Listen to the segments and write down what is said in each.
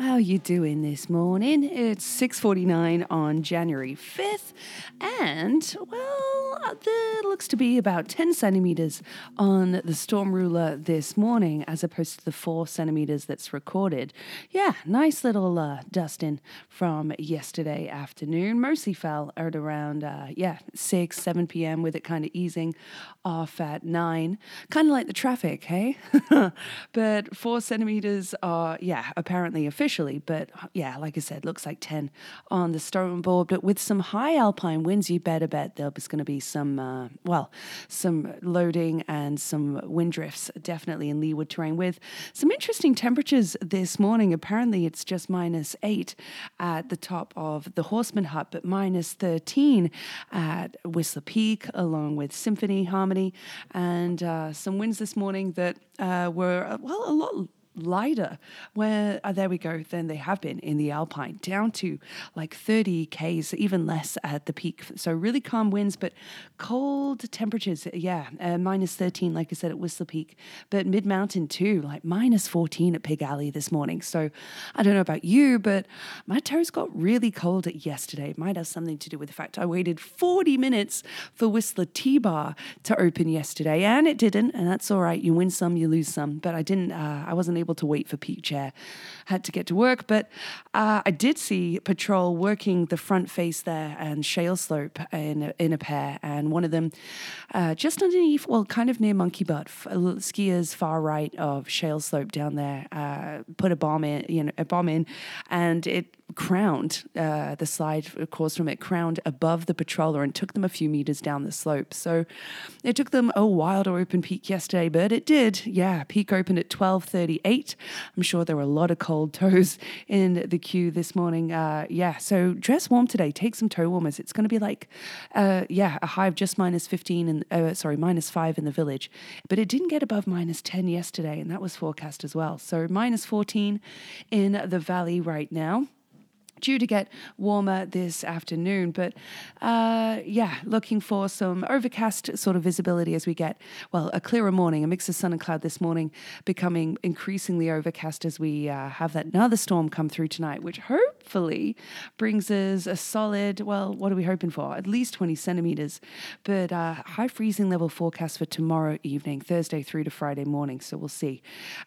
how are you doing this morning? It's 6:49 on January 5th, and well, there looks to be about 10 centimeters on the storm ruler this morning, as opposed to the four centimeters that's recorded. Yeah, nice little uh, dusting from yesterday afternoon. Mostly fell at around uh, yeah 6, 7 p.m. with it kind of easing off at nine, kind of like the traffic, hey. but four centimeters are yeah apparently officially, but yeah, like I said, looks like 10 on the storm board, but with some high alpine winds, you better bet there's going to be some, uh, well, some loading and some wind drifts definitely in leeward terrain with some interesting temperatures this morning. Apparently, it's just minus eight at the top of the Horstman Hut, but minus 13 at Whistler Peak, along with Symphony Harmony, and uh, some winds this morning that uh, were, uh, well, a lot lighter. Where uh, there we go then they have been in the alpine down to like 30 k's even less at the peak. So really calm winds but cold temperatures yeah uh, minus 13 like i said at whistler peak. But mid mountain too like minus 14 at pig alley this morning. So i don't know about you but my toes got really cold yesterday. It might have something to do with the fact i waited 40 minutes for whistler t-bar to open yesterday and it didn't and that's all right. You win some you lose some. But i didn't uh, i wasn't able to wait for peak chair. Had to get to work, but uh, I did see patrol working the front face there and Shale Slope in a, in a pair, and one of them uh, just underneath, well, kind of near Monkey Butt, skiers far right of Shale Slope down there, uh, put a bomb in, you know, a bomb in, and it crowned uh, the slide course from it crowned above the patroller and took them a few meters down the slope. So it took them a while to open peak yesterday but it did. Yeah peak opened at 12.38 i'm sure there were a lot of cold toes in the queue this morning. Uh, yeah so dress warm today. Take some toe warmers. It's going to be like uh, yeah a high of just minus 15 and uh, sorry minus 5 in the village. But it didn't get above minus 10 yesterday and that was forecast as well. So minus 14 in the valley right now due to get warmer this afternoon. But uh, yeah, looking for some overcast sort of visibility as we get, well, a clearer morning, a mix of sun and cloud this morning, becoming increasingly overcast as we uh, have that another storm come through tonight, which hopefully brings us a solid, well, what are we hoping for? At least 20 centimeters, but uh, high freezing level forecast for tomorrow evening, Thursday through to Friday morning. So we'll see.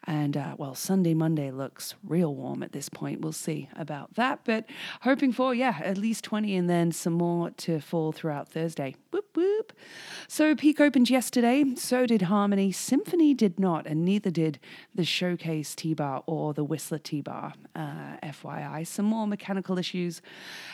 And uh, well, Sunday, Monday looks real warm at this point. We'll see about that. But hoping for, yeah, at least 20 and then some more to fall throughout Thursday. Whoop. So Peak opened yesterday, so did Harmony. Symphony did not, and neither did the Showcase T Bar or the Whistler T Bar, uh, FYI. Some more mechanical issues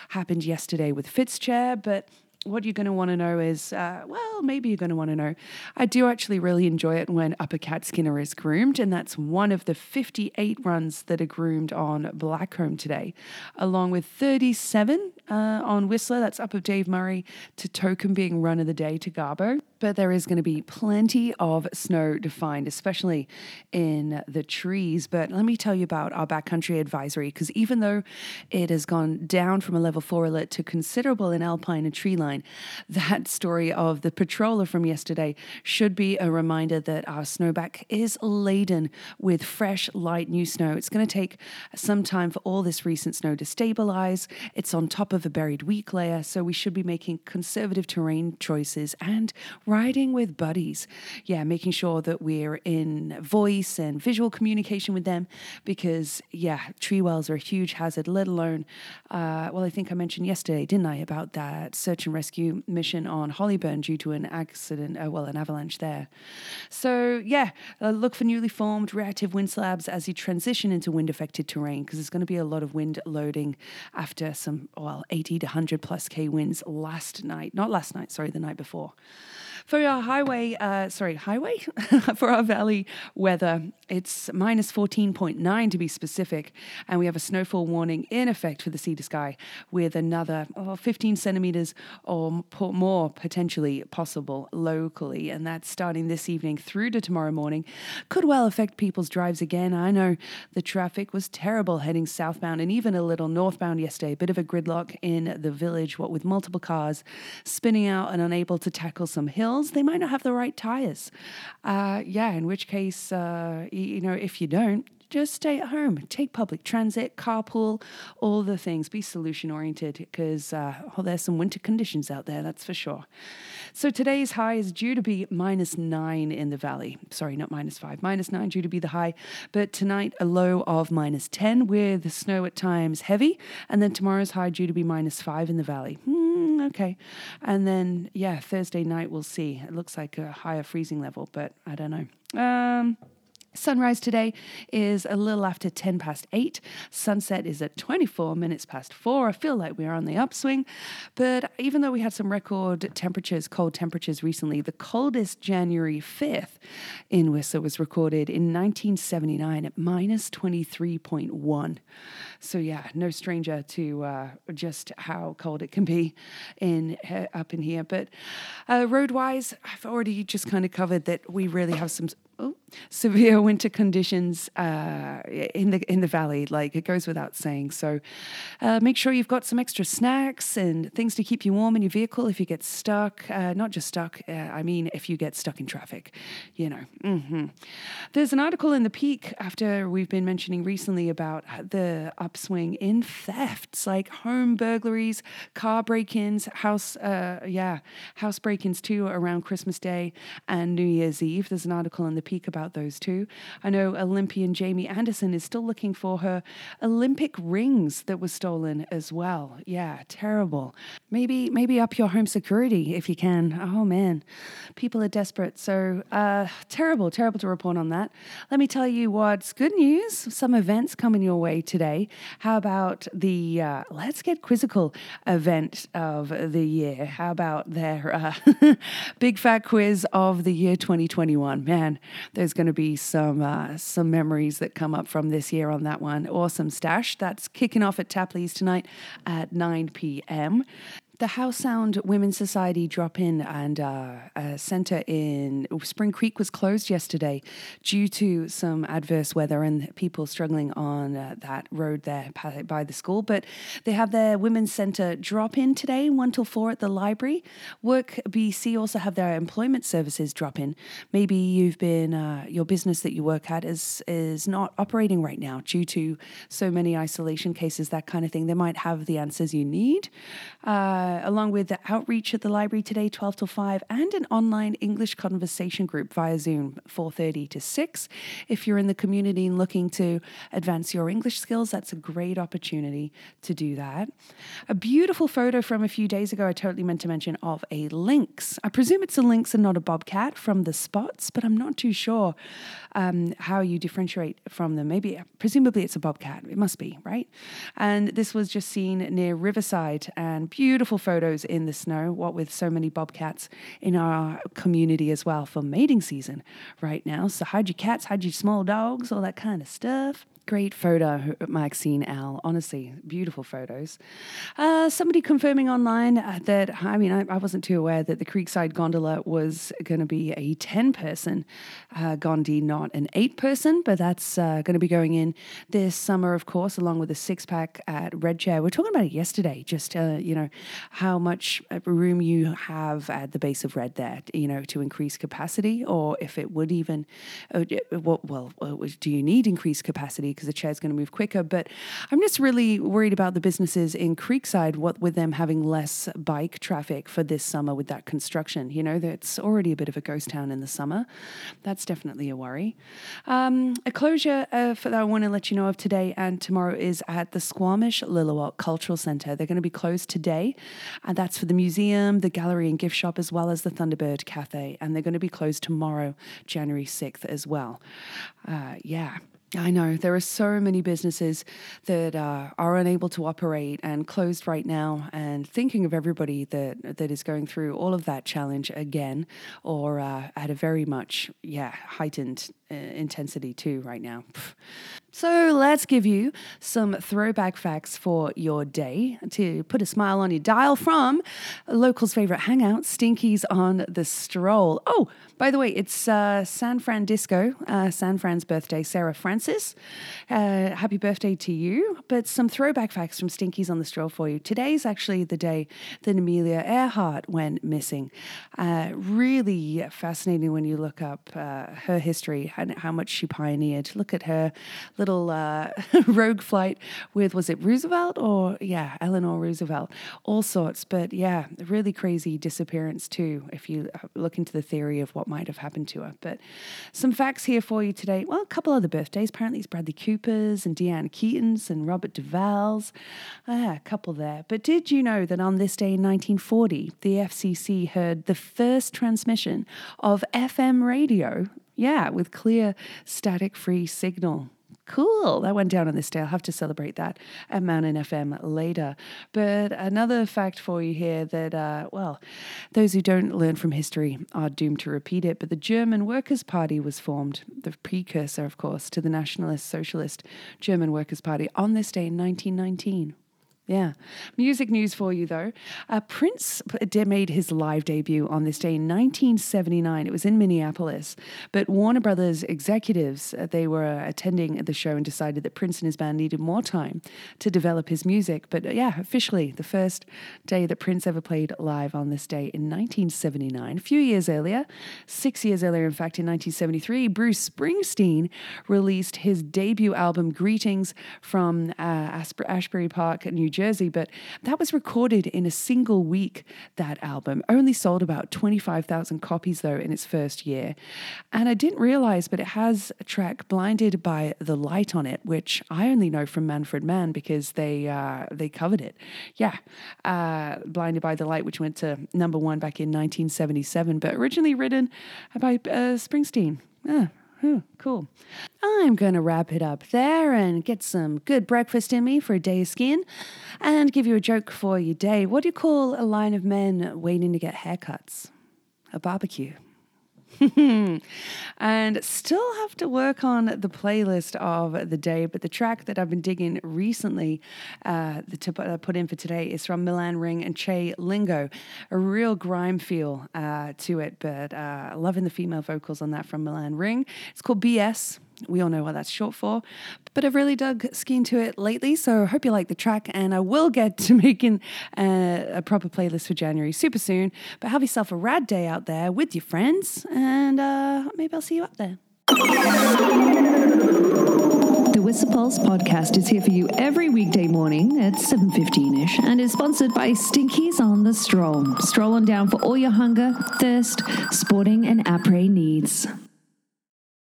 happened yesterday with Fitzchair, but what you're going to want to know is, uh, well, maybe you're going to want to know. I do actually really enjoy it when Upper Cat Skinner is groomed, and that's one of the 58 runs that are groomed on Blackcomb today, along with 37 uh, on Whistler. That's up of Dave Murray to Token being run of the day to Garbo but there is going to be plenty of snow to find, especially in the trees. But let me tell you about our backcountry advisory, because even though it has gone down from a level four alert to considerable in alpine and tree line, that story of the patroller from yesterday should be a reminder that our snowpack is laden with fresh, light new snow. It's going to take some time for all this recent snow to stabilize. It's on top of a buried weak layer, so we should be making conservative terrain choices and riding with buddies. Yeah, making sure that we're in voice and visual communication with them because, yeah, tree wells are a huge hazard, let alone, uh, well, I think I mentioned yesterday, didn't I, about that search and rescue mission on Hollyburn due to an accident, uh, well, an avalanche there. So, yeah, uh, look for newly formed reactive wind slabs as you transition into wind affected terrain because there's going to be a lot of wind loading after some, well, 80 to 100 plus K winds last night. Not last night, sorry, the night before. For our highway, uh, sorry, highway? For our valley weather, it's minus 14.9 to be specific. And we have a snowfall warning in effect for the sea to sky with another oh, 15 centimeters or more potentially possible locally. And that's starting this evening through to tomorrow morning. Could well affect people's drives again. I know the traffic was terrible heading southbound and even a little northbound yesterday. A bit of a gridlock in the village, what with multiple cars spinning out and unable to tackle some hills. They might not have the right tires. Uh, yeah, in which case, uh, you know, if you don't, just stay at home, take public transit, carpool, all the things. Be solution oriented because uh, oh, there's some winter conditions out there, that's for sure. So today's high is due to be minus nine in the valley. Sorry, not minus five, minus nine due to be the high. But tonight, a low of minus 10 with snow at times heavy. And then tomorrow's high due to be minus five in the valley. Mm, okay. And then, yeah, Thursday night, we'll see. It looks like a higher freezing level, but I don't know. Um, Sunrise today is a little after 10 past 8. Sunset is at 24 minutes past 4. I feel like we are on the upswing. But even though we had some record temperatures, cold temperatures recently, the coldest January 5th in Whistler was recorded in 1979 at minus 23.1. So, yeah, no stranger to uh, just how cold it can be in uh, up in here. But uh, road wise, I've already just kind of covered that we really have some oh, severe winter conditions uh, in the in the valley. Like it goes without saying. So uh, make sure you've got some extra snacks and things to keep you warm in your vehicle if you get stuck. Uh, not just stuck. Uh, I mean, if you get stuck in traffic, you know. Mm-hmm. There's an article in the Pique after we've been mentioning recently about the upswing in thefts, like home burglaries, car break-ins, house uh, yeah, house break-ins too around Christmas Day and New Year's Eve. There's an article in the Pique about those two. I know Olympian Jamie Anderson is still looking for her Olympic rings that were stolen as well. Yeah, terrible. Maybe maybe up your home security if you can. Oh man, people are desperate. So uh, terrible, terrible to report on that. Let me tell you what's good news. Some events coming your way today. How about the uh, Let's Get Quizzical event of the year? How about their uh, big fat quiz of the year 2021? Man, there's going to be some uh, some memories that come up from this year on that one. Awesome stash. That's kicking off at Tapley's tonight at 9 p.m the Howe Sound Women's Society drop in and uh, a centre in Spring Creek was closed yesterday due to some adverse weather and people struggling on uh, that road there by the school. But they have their Women's Centre drop in today, 1 till 4 at the library. Work BC also have their employment services drop in. Maybe you've been, uh, your business that you work at is, is not operating right now due to so many isolation cases, that kind of thing. They might have the answers you need. Uh, uh, along with the outreach at the library today, 12 to 5, and an online English conversation group via Zoom, 4.30 to 6. If you're in the community and looking to advance your English skills, that's a great opportunity to do that. A beautiful photo from a few days ago, I totally meant to mention, of a lynx. I presume it's a lynx and not a bobcat from the spots, but I'm not too sure um, how you differentiate from them. Maybe, presumably, it's a bobcat. It must be, right? And this was just seen near Riverside and beautiful photos in the snow, what with so many bobcats in our community as well for mating season right now. So hide your cats, hide your small dogs, all that kind of stuff. Great photo, Maxine Al. Honestly, beautiful photos. Uh, somebody confirming online uh, that, I mean, I, I, wasn't too aware that the Creekside Gondola was going to be a 10 person uh, Gondi, not an 8 person, but that's uh, going to be going in this summer, of course, along with a six pack at Red Chair. We are talking about it yesterday, just, uh, you know, how much uh, room you have at the base of Red there, you know, to increase capacity, or if it would even, well, well do you need increased capacity? Because the chair is going to move quicker. But I'm just really worried about the businesses in Creekside, what with them having less bike traffic for this summer with that construction. You know, that's already a bit of a ghost town in the summer. That's definitely a worry. Um, a closure uh, that I want to let you know of today and tomorrow is at the Squamish Lil'wat Cultural Centre. They're going to be closed today, and that's for the museum, the gallery and gift shop, as well as the Thunderbird Cafe. And they're going to be closed tomorrow, January 6th, as well. Uh, yeah. I know there are so many businesses that uh, are unable to operate and closed right now, and thinking of everybody that that is going through all of that challenge again, or uh, at a very much yeah heightened uh, intensity too right now. So let's give you some throwback facts for your day to put a smile on your dial from locals' favorite hangout, Stinkies on the Stroll. Oh, by the way, it's uh, San Francisco, uh, San Fran's birthday, Sarah Francis. Uh, happy birthday to you. But some throwback facts from Stinkies on the Stroll for you. Today's actually the day that Amelia Earhart went missing. Uh, really fascinating when you look up uh, her history and how much she pioneered. Look at her little uh, rogue flight with, was it Roosevelt or, yeah, Eleanor Roosevelt? All sorts. But yeah, really crazy disappearance too, if you look into the theory of what might have happened to her. But some facts here for you today. Well, a couple other birthdays. Apparently, it's Bradley Cooper's and Diane Keaton's and Robert Duvall's. Ah, a couple there. But did you know that on this day in 1940, the FCC heard the first transmission of FM radio yeah, with clear static free signal. Cool. That went down on this day. I'll have to celebrate that at Mountain FM later. But another fact for you here that, uh, well, those who don't learn from history are doomed to repeat it. But the German Workers' Party was formed, the precursor, of course, to the Nationalist Socialist German Workers' Party on this day in 1919. Yeah. Music news for you, though. Uh, Prince made his live debut on this day in 1979. It was in Minneapolis. But Warner Brothers executives, uh, they were attending the show and decided that Prince and his band needed more time to develop his music. But uh, yeah, officially, the first day that Prince ever played live on this day in 1979. A few years earlier, six years earlier, in fact, in 1973, Bruce Springsteen released his debut album, Greetings from uh, Asbury Park, New Jersey. Jersey, but that was recorded in a single week, that album. Only sold about 25,000 copies, though, in its first year. And I didn't realize, but it has a track Blinded by the Light on it, which I only know from Manfred Mann because they, uh, they covered it. Yeah, uh, Blinded by the Light, which went to number one back in 1977, but originally written by uh, Springsteen. Hmm, cool. I'm going to wrap it up there and get some good breakfast in me for a day of skiing and give you a joke for your day. What do you call a line of men waiting to get haircuts? A barbecue. and still have to work on the playlist of the day. But the track that I've been digging recently uh, to uh, put in for today is from Milan Ring and Che Lingo. A real grime feel uh, to it, but uh, loving the female vocals on that from Milan Ring. It's called BS. We all know what that's short for. But I've really dug skiing to it lately, so I hope you like the track. And I will get to making a proper playlist for January super soon. But have yourself a rad day out there with your friends, and uh, maybe I'll see you up there. The Whistler Pulse podcast is here for you every weekday morning at 7.15ish and is sponsored by Stinkies on the Stroll. Stroll on down for all your hunger, thirst, sporting and après needs.